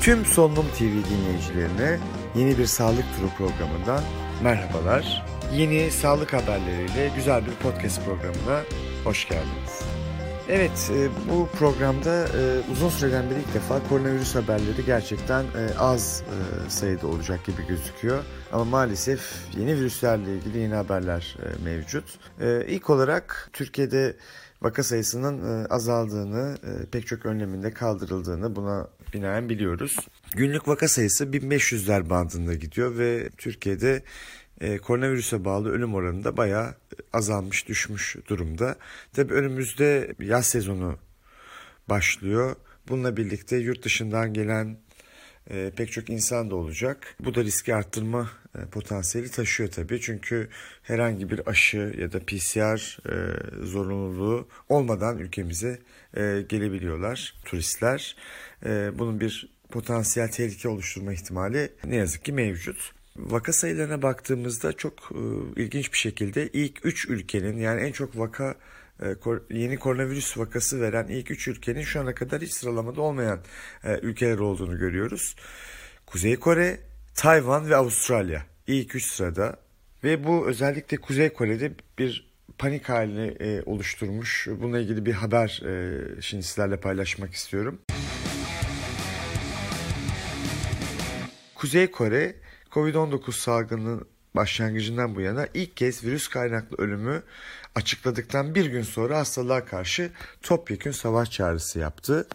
Tüm Solunum TV dinleyicilerine yeni bir sağlık turu programından merhabalar. Yeni sağlık haberleriyle güzel bir podcast programına hoş geldiniz. Evet, e, bu programda e, uzun süreden beri ilk defa koronavirüs haberleri gerçekten e, az sayıda olacak gibi gözüküyor. Ama maalesef yeni virüslerle ilgili yeni haberler mevcut. İlk olarak Türkiye'de vaka sayısının azaldığını, pek çok önleminde kaldırıldığını buna binaen biliyoruz. Günlük vaka sayısı 1500'ler bandında gidiyor ve Türkiye'de e, koronavirüse bağlı ölüm oranı da bayağı azalmış, düşmüş durumda. Tabii önümüzde yaz sezonu başlıyor. Bununla birlikte yurt dışından gelen e, pek çok insan da olacak. Bu da riski arttırma e, potansiyeli taşıyor tabii. Çünkü herhangi bir aşı ya da PCR e, zorunluluğu olmadan ülkemize e, gelebiliyorlar turistler. E, bunun bir potansiyel tehlike oluşturma ihtimali ne yazık ki mevcut. Vaka sayılarına baktığımızda çok e, ilginç bir şekilde ilk 3 ülkenin yani en çok vaka yeni koronavirüs vakası veren ilk 3 ülkenin şu ana kadar hiç sıralamada olmayan e, ülkeler olduğunu görüyoruz. Kuzey Kore, Tayvan ve Avustralya ilk 3 sırada ve bu özellikle Kuzey Kore'de bir panik halini e, oluşturmuş. Bununla ilgili bir haber e, şimdi sizlerle paylaşmak istiyorum. Kuzey Kore Covid-19 salgının başlangıcından bu yana ilk kez virüs kaynaklı ölümü açıkladıktan bir gün sonra hastalığa karşı topyekün savaş çağrısı yaptı.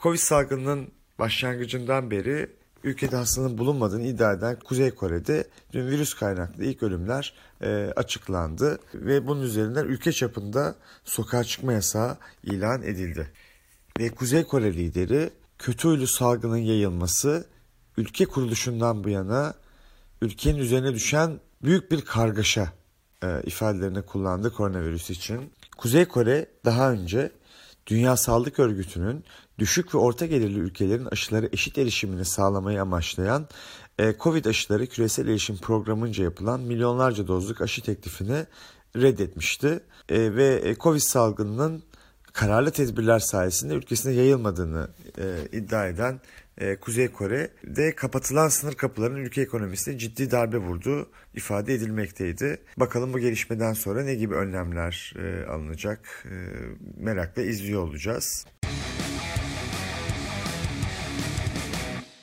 Covid salgınının başlangıcından beri ülkede hastalığın bulunmadığını iddia eden Kuzey Kore'de dün virüs kaynaklı ilk ölümler e, açıklandı ve bunun üzerinden ülke çapında sokağa çıkma yasağı ilan edildi. Ve Kuzey Kore lideri kötü huylu salgının yayılması ülke kuruluşundan bu yana ülkenin üzerine düşen büyük bir kargaşa e, ifadelerini kullandı koronavirüs için. Kuzey Kore daha önce Dünya Sağlık Örgütü'nün düşük ve orta gelirli ülkelerin aşıları eşit erişimini sağlamayı amaçlayan e, Covid aşıları küresel erişim programınca yapılan milyonlarca dozluk aşı teklifini reddetmişti. E, ve e, Covid salgınının kararlı tedbirler sayesinde ülkesine yayılmadığını e, iddia eden e, Kuzey Kore'de kapatılan sınır kapılarının ülke ekonomisine ciddi darbe vurduğu ifade edilmekteydi. Bakalım bu gelişmeden sonra ne gibi önlemler e, alınacak e, merakla izliyor olacağız.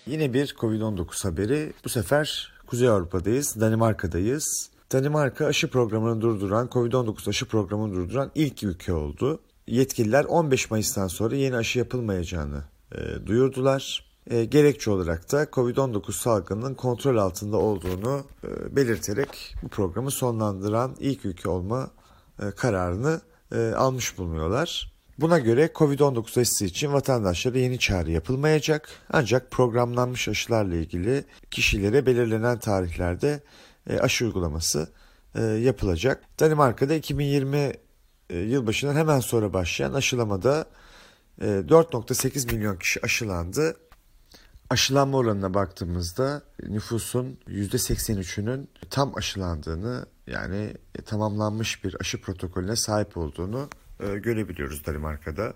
Yine bir Covid-19 haberi. Bu sefer Kuzey Avrupa'dayız, Danimarka'dayız. Danimarka aşı programını durduran, Covid-19 aşı programını durduran ilk ülke oldu. Yetkililer 15 Mayıs'tan sonra yeni aşı yapılmayacağını e, duyurdular. E, gerekçe olarak da Covid-19 salgının kontrol altında olduğunu e, belirterek bu programı sonlandıran ilk ülke olma e, kararını e, almış bulunuyorlar. Buna göre Covid-19 aşısı için vatandaşlara yeni çağrı yapılmayacak ancak programlanmış aşılarla ilgili kişilere belirlenen tarihlerde e, aşı uygulaması e, yapılacak. Danimarka'da 2020 e, yılbaşından hemen sonra başlayan aşılamada 4.8 e, milyon kişi aşılandı. Aşılanma oranına baktığımızda nüfusun %83'ünün tam aşılandığını yani tamamlanmış bir aşı protokolüne sahip olduğunu e, görebiliyoruz Danimarka'da.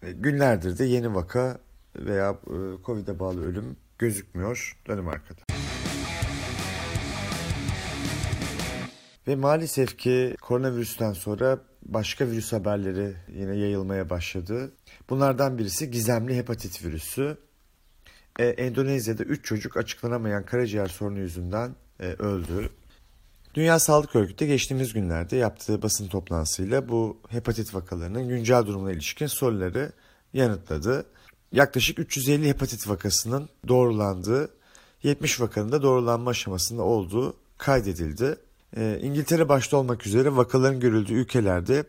Günlerdir de yeni vaka veya Covid'e bağlı ölüm gözükmüyor Danimarka'da. Ve maalesef ki koronavirüsten sonra başka virüs haberleri yine yayılmaya başladı. Bunlardan birisi gizemli hepatit virüsü. Ee, Endonezya'da 3 çocuk açıklanamayan karaciğer sorunu yüzünden e, öldü. Dünya Sağlık Örgütü geçtiğimiz günlerde yaptığı basın toplantısıyla bu hepatit vakalarının güncel durumuna ilişkin soruları yanıtladı. Yaklaşık 350 hepatit vakasının doğrulandığı, 70 vakanın da doğrulanma aşamasında olduğu kaydedildi. E, İngiltere başta olmak üzere vakaların görüldüğü ülkelerde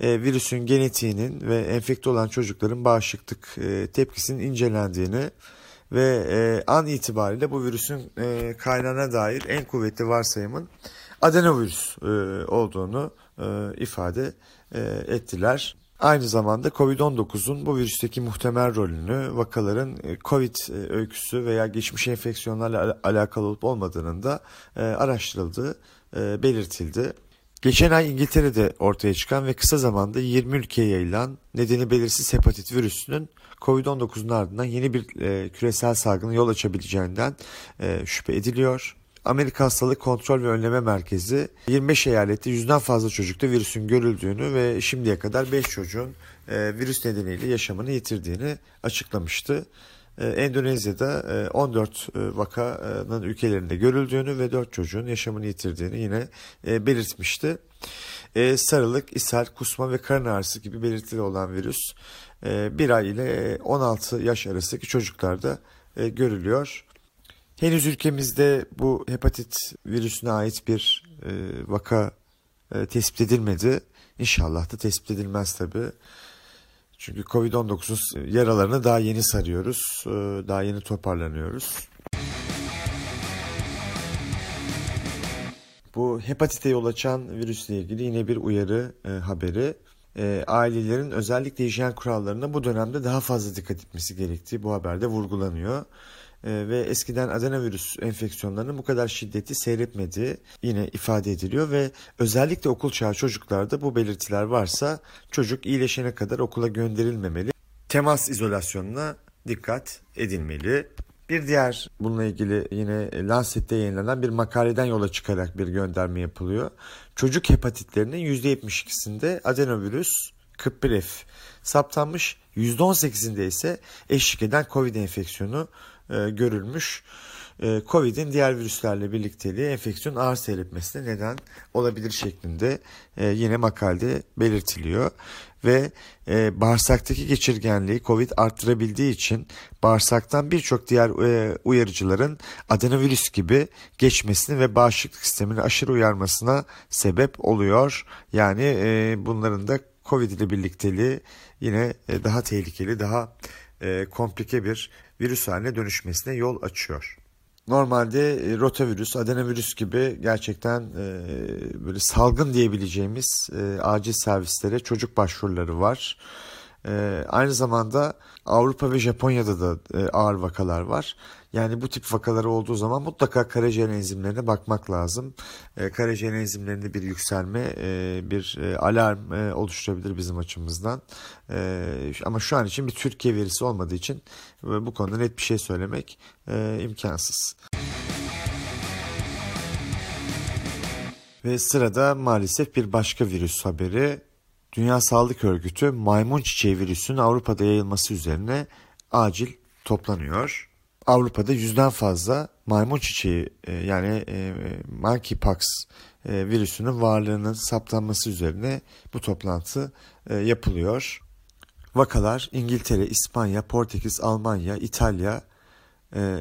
e, virüsün genetiğinin ve enfekte olan çocukların bağışıklık e, tepkisinin incelendiğini ve e, an itibariyle bu virüsün e, kaynağına dair en kuvvetli varsayımın adenovirüs e, olduğunu e, ifade e, ettiler. Aynı zamanda COVID-19'un bu virüsteki muhtemel rolünü, vakaların e, COVID e, öyküsü veya geçmiş enfeksiyonlarla alakalı olup olmadığının da e, araştırıldığı belirtildi. Geçen ay İngiltere'de ortaya çıkan ve kısa zamanda 20 ülkeye yayılan nedeni belirsiz hepatit virüsünün COVID-19'un ardından yeni bir e, küresel salgına yol açabileceğinden e, şüphe ediliyor. Amerika Hastalık Kontrol ve Önleme Merkezi 25 eyalette yüzden fazla çocukta virüsün görüldüğünü ve şimdiye kadar 5 çocuğun e, virüs nedeniyle yaşamını yitirdiğini açıklamıştı. E, Endonezya'da 14 e, vakanın ülkelerinde görüldüğünü ve 4 çocuğun yaşamını yitirdiğini yine belirtmişti. Sarılık, ishal, kusma ve karın ağrısı gibi belirtileri olan virüs 1 ay ile 16 yaş arasındaki çocuklarda görülüyor. Henüz ülkemizde bu hepatit virüsüne ait bir vaka tespit edilmedi. İnşallah da tespit edilmez tabii. Çünkü Covid-19'un yaralarını daha yeni sarıyoruz, e, daha yeni toparlanıyoruz. Bu hepatite yol açan virüsle ilgili yine bir uyarı e, haberi. E, ailelerin özellikle hijyen kurallarına bu dönemde daha fazla dikkat etmesi gerektiği bu haberde vurgulanıyor. Ee, ve eskiden adenovirüs enfeksiyonlarının bu kadar şiddeti seyretmediği yine ifade ediliyor ve özellikle okul çağı çocuklarda bu belirtiler varsa çocuk iyileşene kadar okula gönderilmemeli. Temas izolasyonuna dikkat edilmeli. Bir diğer bununla ilgili yine Lancet'te yayınlanan bir makaleden yola çıkarak bir gönderme yapılıyor. Çocuk hepatitlerinin %72'sinde adenovirüs 41F saptanmış, %18'inde ise eşlik eden COVID enfeksiyonu e, görülmüş. E, Covid'in diğer virüslerle birlikteliği enfeksiyon ağır seyretmesine neden olabilir şeklinde e, yine makalede belirtiliyor. Ve e, bağırsaktaki geçirgenliği Covid arttırabildiği için bağırsaktan birçok diğer e, uyarıcıların adenovirüs gibi geçmesini ve bağışıklık sistemini aşırı uyarmasına sebep oluyor. Yani e, bunların da Covid ile birlikteliği yine e, daha tehlikeli, daha e, komplike bir virüs haline dönüşmesine yol açıyor. Normalde e, rotavirüs, adenovirüs gibi gerçekten e, böyle salgın diyebileceğimiz e, acil servislere çocuk başvuruları var. E, aynı zamanda Avrupa ve Japonya'da da e, ağır vakalar var. Yani bu tip vakaları olduğu zaman mutlaka karaciğer enzimlerine bakmak lazım. E, karaciğer enzimlerinde bir yükselme, e, bir e, alarm oluşturabilir bizim açımızdan. E, ama şu an için bir Türkiye verisi olmadığı için bu konuda net bir şey söylemek imkansız. Ve sırada maalesef bir başka virüs haberi. Dünya Sağlık Örgütü maymun çiçeği virüsünün Avrupa'da yayılması üzerine acil toplanıyor. Avrupa'da yüzden fazla maymun çiçeği e, yani e, monkeypox e, virüsünün varlığının saptanması üzerine bu toplantı yapılıyor. Vakalar İngiltere, İspanya, Portekiz, Almanya, İtalya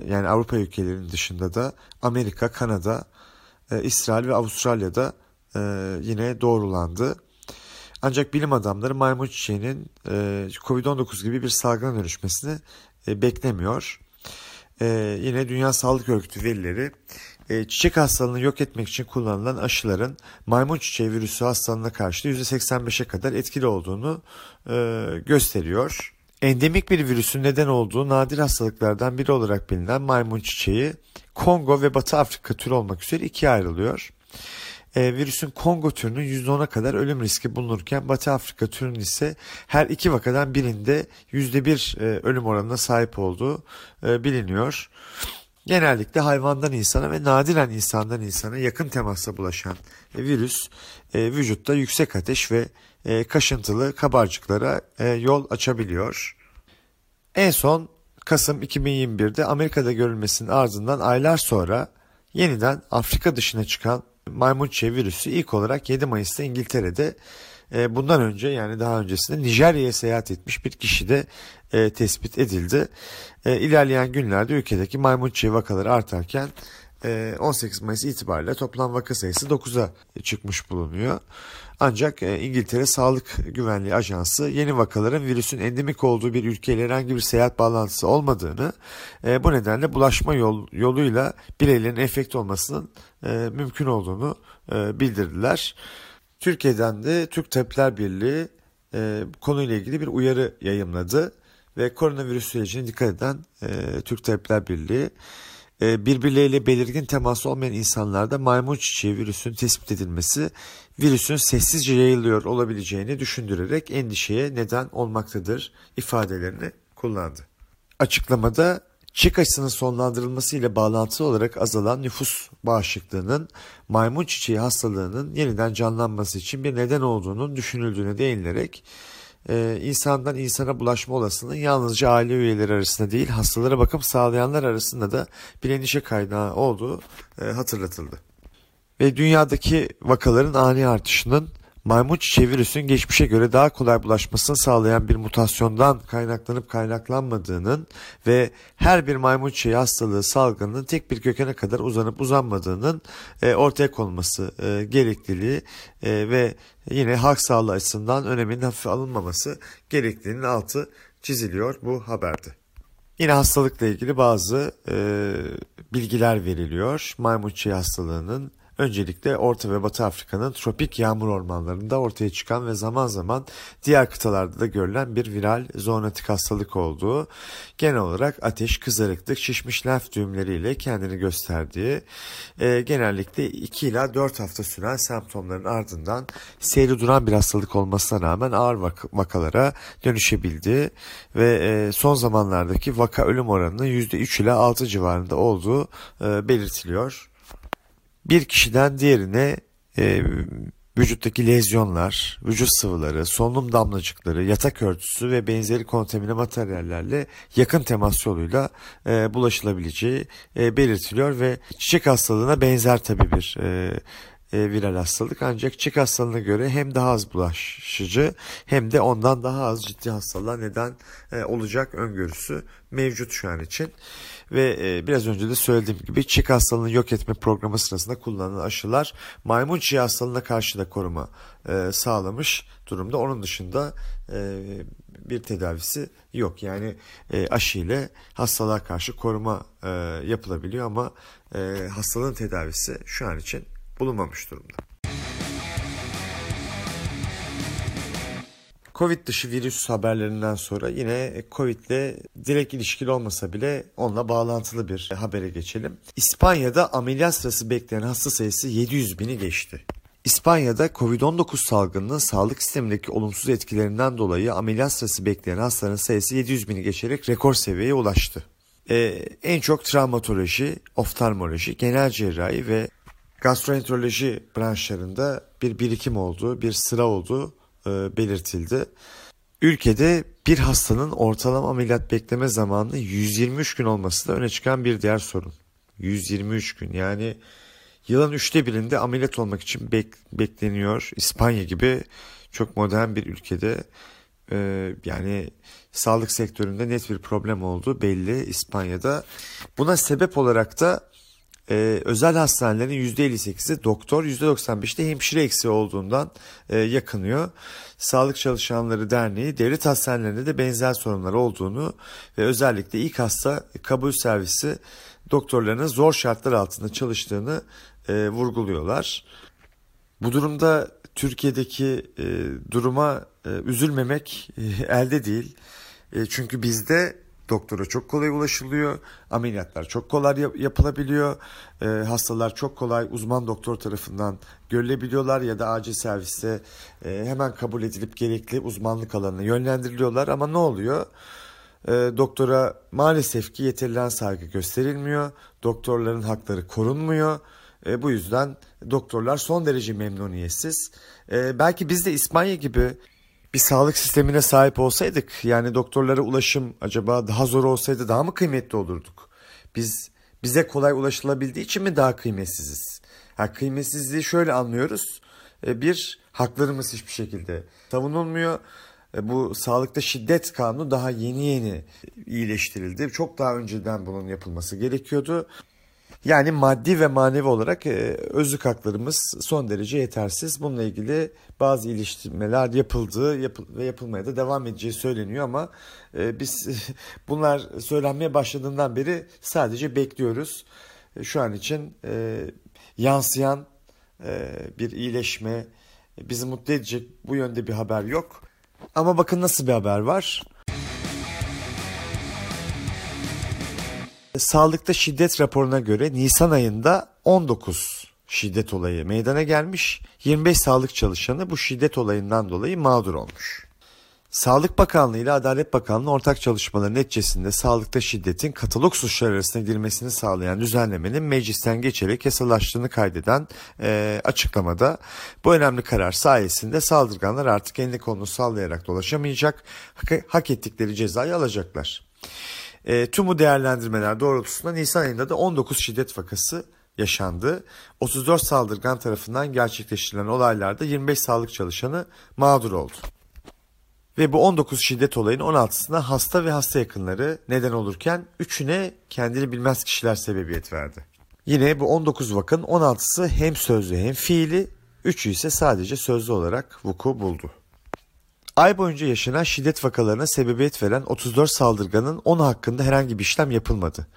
yani Avrupa ülkelerinin dışında da Amerika, Kanada, İsrail ve Avustralya'da yine doğrulandı. Ancak bilim adamları maymun çiçeğinin COVID-19 gibi bir salgına dönüşmesini beklemiyor. Ee, yine Dünya Sağlık Örgütü verileri e, çiçek hastalığını yok etmek için kullanılan aşıların maymun çiçeği virüsü hastalığına karşı %85'e kadar etkili olduğunu e, gösteriyor. Endemik bir virüsün neden olduğu nadir hastalıklardan biri olarak bilinen maymun çiçeği Kongo ve Batı Afrika türü olmak üzere ikiye ayrılıyor e, virüsün Kongo türünün %10'a kadar ölüm riski bulunurken Batı Afrika türünün ise her iki vakadan birinde %1 e, ölüm oranına sahip olduğu e, biliniyor. Genellikle hayvandan insana ve nadiren insandan insana yakın temasla bulaşan e, virüs e, vücutta yüksek ateş ve e, kaşıntılı kabarcıklara e, yol açabiliyor. En son Kasım 2021'de Amerika'da görülmesinin ardından aylar sonra yeniden Afrika dışına çıkan maymun çiçeği virüsü ilk olarak 7 Mayıs'ta İngiltere'de e, bundan önce yani daha öncesinde Nijerya'ya seyahat etmiş bir kişi de e, tespit edildi. E, ilerleyen günlerde ülkedeki maymun çiçeği vakaları artarken 18 Mayıs itibariyle toplam vaka sayısı 9'a çıkmış bulunuyor. Ancak İngiltere Sağlık Güvenliği Ajansı yeni vakaların virüsün endemik olduğu bir ülkeyle herhangi bir seyahat bağlantısı olmadığını, bu nedenle bulaşma yol, yoluyla bireylerin enfekte olmasının mümkün olduğunu bildirdiler. Türkiye'den de Türk Tabipler Birliği konuyla ilgili bir uyarı yayımladı ve koronavirüs sürecine dikkat eden Türk Tabipler Birliği e, birbirleriyle belirgin teması olmayan insanlarda maymun çiçeği virüsün tespit edilmesi virüsün sessizce yayılıyor olabileceğini düşündürerek endişeye neden olmaktadır ifadelerini kullandı. Açıklamada Çik aşısının sonlandırılması ile bağlantılı olarak azalan nüfus bağışıklığının maymun çiçeği hastalığının yeniden canlanması için bir neden olduğunun düşünüldüğüne değinilerek e, insandan insana bulaşma olasılığının yalnızca aile üyeleri arasında değil hastalara bakım sağlayanlar arasında da bir endişe kaynağı olduğu e, hatırlatıldı. Ve dünyadaki vakaların ani artışının maymun çiçeği geçmişe göre daha kolay bulaşmasını sağlayan bir mutasyondan kaynaklanıp kaynaklanmadığının ve her bir maymun çiçeği hastalığı salgının tek bir kökene kadar uzanıp uzanmadığının e, ortaya konması e, gerekliliği e, ve yine halk sağlığı açısından öneminin hafife alınmaması gerekliliğinin altı çiziliyor bu haberde. Yine hastalıkla ilgili bazı e, bilgiler veriliyor. Maymun çiçeği hastalığının öncelikle Orta ve Batı Afrika'nın tropik yağmur ormanlarında ortaya çıkan ve zaman zaman diğer kıtalarda da görülen bir viral zoonotik hastalık olduğu, genel olarak ateş, kızarıklık, şişmiş lenf düğümleriyle kendini gösterdiği, e, genellikle 2 ila 4 hafta süren semptomların ardından seyri duran bir hastalık olmasına rağmen ağır vak- vakalara dönüşebildiği ve e, son zamanlardaki vaka ölüm oranının %3 ila 6 civarında olduğu e, belirtiliyor bir kişiden diğerine e, vücuttaki lezyonlar, vücut sıvıları, solunum damlacıkları, yatak örtüsü ve benzeri kontamine materyallerle yakın temas yoluyla e, bulaşılabileceği e, belirtiliyor ve çiçek hastalığına benzer tabi bir e, e, viral hastalık ancak çiçek hastalığına göre hem daha az bulaşıcı hem de ondan daha az ciddi hastalığa neden e, olacak öngörüsü mevcut şu an için. Ve e, biraz önce de söylediğim gibi çiçek hastalığını yok etme programı sırasında kullanılan aşılar maymun çiğ hastalığına karşı da koruma e, sağlamış durumda. Onun dışında e, bir tedavisi yok. Yani e, aşı ile hastalığa karşı koruma e, yapılabiliyor ama e, hastalığın tedavisi şu an için bulunmamış durumda. Covid dışı virüs haberlerinden sonra yine Covid ile direkt ilişkili olmasa bile onunla bağlantılı bir habere geçelim. İspanya'da ameliyat sırası bekleyen hasta sayısı 700 bini geçti. İspanya'da Covid-19 salgınının sağlık sistemindeki olumsuz etkilerinden dolayı ameliyat sırası bekleyen hastaların sayısı 700 bini geçerek rekor seviyeye ulaştı. Ee, en çok travmatoloji, oftalmoloji, genel cerrahi ve gastroenteroloji branşlarında bir birikim olduğu, bir sıra olduğu belirtildi. Ülkede bir hastanın ortalama ameliyat bekleme zamanı 123 gün olması da öne çıkan bir diğer sorun. 123 gün yani yılın üçte birinde ameliyat olmak için bek, bekleniyor. İspanya gibi çok modern bir ülkede e, yani sağlık sektöründe net bir problem olduğu belli İspanya'da. Buna sebep olarak da e, özel hastanelerin %58'i doktor, %95'de hemşire eksiği olduğundan e, yakınıyor. Sağlık Çalışanları Derneği devlet hastanelerinde de benzer sorunlar olduğunu ve özellikle ilk hasta kabul servisi doktorlarının zor şartlar altında çalıştığını e, vurguluyorlar. Bu durumda Türkiye'deki e, duruma e, üzülmemek e, elde değil. E, çünkü bizde doktora çok kolay ulaşılıyor. Ameliyatlar çok kolay yapılabiliyor. E, hastalar çok kolay uzman doktor tarafından görülebiliyorlar ya da acil serviste e, hemen kabul edilip gerekli uzmanlık alanına yönlendiriliyorlar. Ama ne oluyor? E, doktora maalesef ki yeterilen saygı gösterilmiyor. Doktorların hakları korunmuyor. E, bu yüzden doktorlar son derece memnuniyetsiz. E, belki biz de İspanya gibi bir sağlık sistemine sahip olsaydık yani doktorlara ulaşım acaba daha zor olsaydı daha mı kıymetli olurduk? Biz bize kolay ulaşılabildiği için mi daha kıymetsiziz? Ha, kıymetsizliği şöyle anlıyoruz. E, bir, haklarımız hiçbir şekilde savunulmuyor. E, bu sağlıkta şiddet kanunu daha yeni yeni iyileştirildi. Çok daha önceden bunun yapılması gerekiyordu. Yani maddi ve manevi olarak e, özlük haklarımız son derece yetersiz. Bununla ilgili bazı iyileştirmeler yapıldığı yapıl ve yapılmaya da devam edeceği söyleniyor ama e, biz bunlar söylenmeye başladığından beri sadece bekliyoruz. E, şu an için e, yansıyan bir iyileşme bizi mutlu edecek bu yönde bir haber yok. Ama bakın nasıl bir haber var. Sağlıkta şiddet raporuna göre Nisan ayında 19 şiddet olayı meydana gelmiş. 25 sağlık çalışanı bu şiddet olayından dolayı mağdur olmuş. Sağlık Bakanlığı ile Adalet Bakanlığı ortak çalışmaları neticesinde sağlıkta şiddetin katalog suçlar arasına girmesini sağlayan düzenlemenin meclisten geçerek yasalaştığını kaydeden e, açıklamada bu önemli karar sayesinde saldırganlar artık elini kolunu sallayarak dolaşamayacak, hak, hak ettikleri cezayı alacaklar. E, tüm bu değerlendirmeler doğrultusunda Nisan ayında da 19 şiddet vakası yaşandı. 34 saldırgan tarafından gerçekleştirilen olaylarda 25 sağlık çalışanı mağdur oldu. Ve bu 19 şiddet olayın 16'sına hasta ve hasta yakınları neden olurken 3'üne kendini bilmez kişiler sebebiyet verdi. Yine bu 19 vakın 16'sı hem sözlü hem fiili, 3'ü ise sadece sözlü olarak vuku buldu. Ay boyunca yaşanan şiddet vakalarına sebebiyet veren 34 saldırganın 10 hakkında herhangi bir işlem yapılmadı.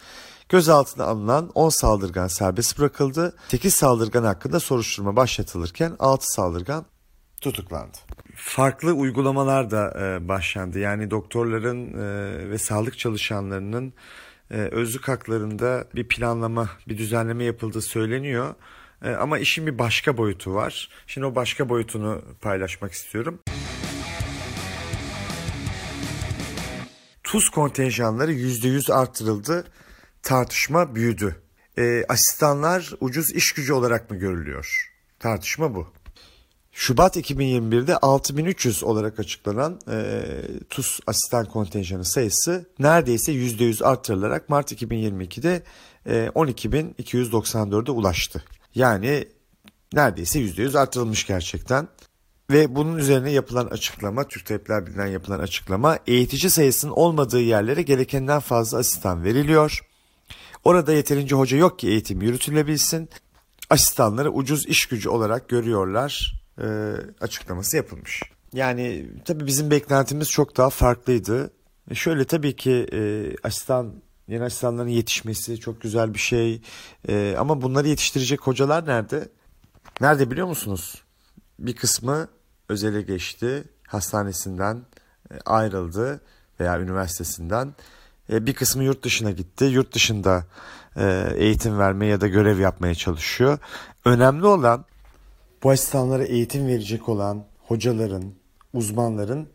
Gözaltına alınan 10 saldırgan serbest bırakıldı. 8 saldırgan hakkında soruşturma başlatılırken 6 saldırgan tutuklandı. Farklı uygulamalar da e, başlandı. Yani doktorların e, ve sağlık çalışanlarının e, özlük haklarında bir planlama, bir düzenleme yapıldığı söyleniyor. Ama işin bir başka boyutu var. Şimdi o başka boyutunu paylaşmak istiyorum. Tuz kontenjanları %100 artırıldı. Tartışma büyüdü. E, asistanlar ucuz iş gücü olarak mı görülüyor? Tartışma bu. Şubat 2021'de 6300 olarak açıklanan e, TUS asistan kontenjanı sayısı neredeyse %100 artırılarak Mart 2022'de e, 12.294'e ulaştı. Yani neredeyse %100 artırılmış gerçekten. Ve bunun üzerine yapılan açıklama, Türk Tabipler Birliği'nden yapılan açıklama, eğitici sayısının olmadığı yerlere gerekenden fazla asistan veriliyor. Orada yeterince hoca yok ki eğitim yürütülebilsin. Asistanları ucuz iş gücü olarak görüyorlar e, açıklaması yapılmış. Yani tabii bizim beklentimiz çok daha farklıydı. E şöyle tabii ki e, asistan yeni asistanların yetişmesi çok güzel bir şey. E, ama bunları yetiştirecek hocalar nerede? Nerede biliyor musunuz? Bir kısmı özele geçti, hastanesinden e, ayrıldı veya üniversitesinden. E, bir kısmı yurt dışına gitti. Yurt dışında e, eğitim vermeye ya da görev yapmaya çalışıyor. Önemli olan bu asistanlara eğitim verecek olan hocaların, uzmanların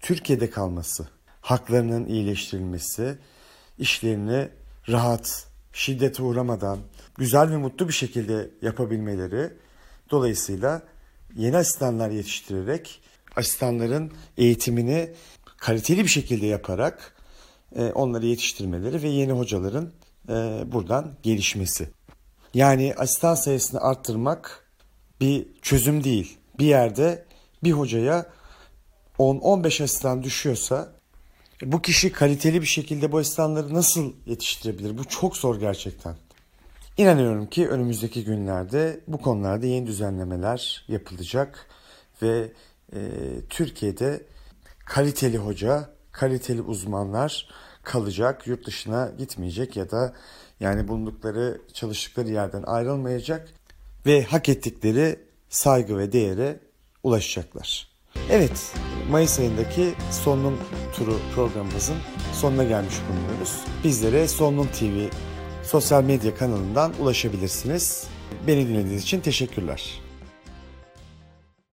Türkiye'de kalması, haklarının iyileştirilmesi, işlerini rahat, şiddete uğramadan, güzel ve mutlu bir şekilde yapabilmeleri dolayısıyla yeni asistanlar yetiştirerek asistanların eğitimini kaliteli bir şekilde yaparak e, onları yetiştirmeleri ve yeni hocaların e, buradan gelişmesi. Yani asistan sayısını arttırmak bir çözüm değil. Bir yerde bir hocaya 10-15 asistan düşüyorsa bu kişi kaliteli bir şekilde bu asistanları nasıl yetiştirebilir? Bu çok zor gerçekten. İnanıyorum ki önümüzdeki günlerde bu konularda yeni düzenlemeler yapılacak ve e, Türkiye'de kaliteli hoca, kaliteli uzmanlar kalacak, yurt dışına gitmeyecek ya da yani bulundukları, çalıştıkları yerden ayrılmayacak ve hak ettikleri saygı ve değere ulaşacaklar. Evet, Mayıs ayındaki Solunum Turu programımızın sonuna gelmiş bulunuyoruz. Bizlere Solunum TV sosyal medya kanalından ulaşabilirsiniz. Beni dinlediğiniz için teşekkürler.